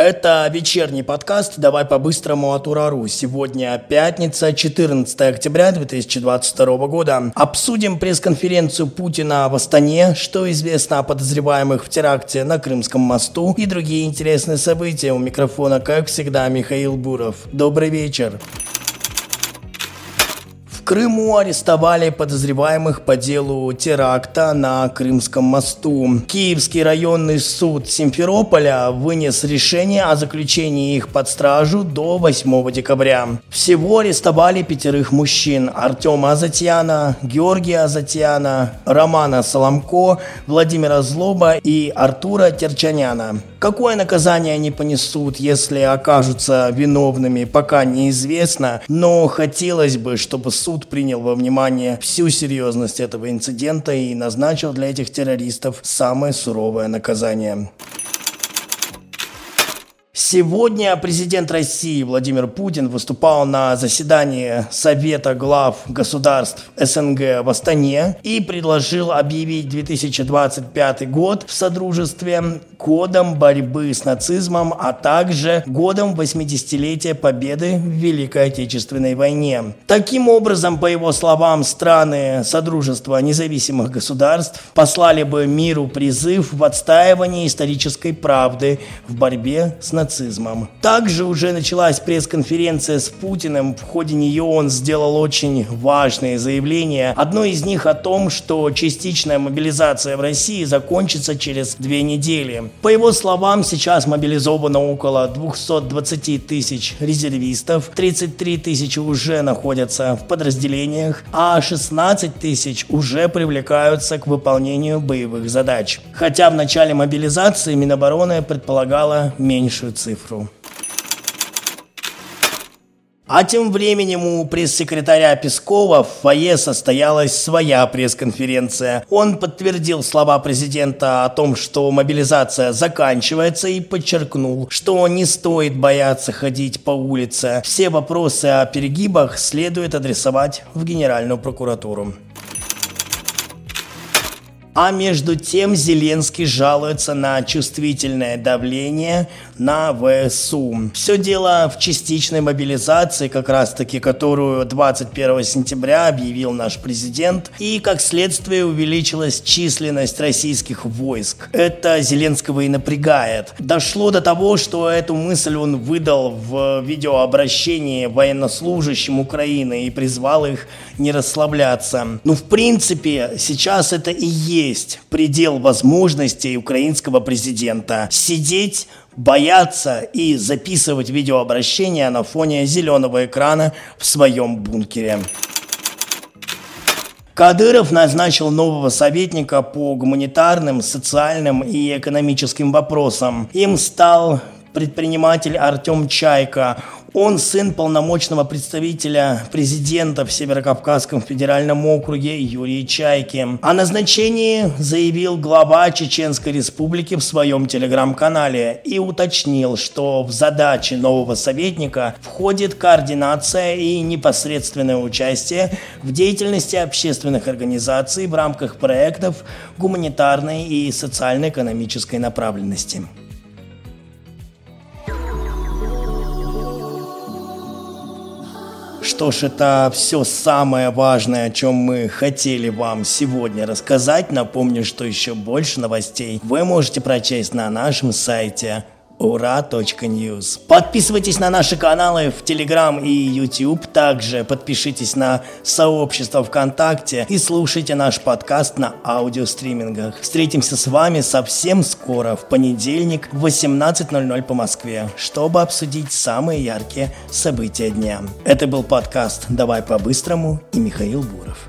Это вечерний подкаст «Давай по-быстрому от Урару». Сегодня пятница, 14 октября 2022 года. Обсудим пресс-конференцию Путина в Астане, что известно о подозреваемых в теракте на Крымском мосту и другие интересные события. У микрофона, как всегда, Михаил Буров. Добрый вечер. Крыму арестовали подозреваемых по делу теракта на Крымском мосту. Киевский районный суд Симферополя вынес решение о заключении их под стражу до 8 декабря. Всего арестовали пятерых мужчин – Артема Азатьяна, Георгия Азатьяна, Романа Соломко, Владимира Злоба и Артура Терчаняна. Какое наказание они понесут, если окажутся виновными, пока неизвестно, но хотелось бы, чтобы суд принял во внимание всю серьезность этого инцидента и назначил для этих террористов самое суровое наказание. Сегодня президент России Владимир Путин выступал на заседании Совета глав государств СНГ в Астане и предложил объявить 2025 год в Содружестве годом борьбы с нацизмом, а также годом 80-летия победы в Великой Отечественной войне. Таким образом, по его словам, страны Содружества независимых государств послали бы миру призыв в отстаивании исторической правды в борьбе с нацизмом нацизмом. Также уже началась пресс-конференция с Путиным. В ходе нее он сделал очень важные заявления. Одно из них о том, что частичная мобилизация в России закончится через две недели. По его словам, сейчас мобилизовано около 220 тысяч резервистов, 33 тысячи уже находятся в подразделениях, а 16 тысяч уже привлекаются к выполнению боевых задач. Хотя в начале мобилизации Минобороны предполагала меньшую цифру. А тем временем у пресс-секретаря Пескова в фойе состоялась своя пресс-конференция. Он подтвердил слова президента о том, что мобилизация заканчивается и подчеркнул, что не стоит бояться ходить по улице. Все вопросы о перегибах следует адресовать в Генеральную прокуратуру. А между тем Зеленский жалуется на чувствительное давление на ВСУ. Все дело в частичной мобилизации, как раз таки, которую 21 сентября объявил наш президент, и как следствие увеличилась численность российских войск. Это Зеленского и напрягает. Дошло до того, что эту мысль он выдал в видеообращении военнослужащим Украины и призвал их не расслабляться. Ну, в принципе, сейчас это и есть предел возможностей украинского президента. Сидеть бояться и записывать видеообращения на фоне зеленого экрана в своем бункере. Кадыров назначил нового советника по гуманитарным, социальным и экономическим вопросам. Им стал предприниматель Артем Чайка. Он сын полномочного представителя президента в Северокавказском федеральном округе Юрия Чайки. О назначении заявил глава Чеченской республики в своем телеграм-канале и уточнил, что в задачи нового советника входит координация и непосредственное участие в деятельности общественных организаций в рамках проектов гуманитарной и социально-экономической направленности. Что ж, это все самое важное, о чем мы хотели вам сегодня рассказать. Напомню, что еще больше новостей вы можете прочесть на нашем сайте ура.ньюз. Подписывайтесь на наши каналы в Телеграм и YouTube. Также подпишитесь на сообщество ВКонтакте и слушайте наш подкаст на аудиостримингах. Встретимся с вами совсем скоро, в понедельник в 18.00 по Москве, чтобы обсудить самые яркие события дня. Это был подкаст «Давай по-быстрому» и Михаил Буров.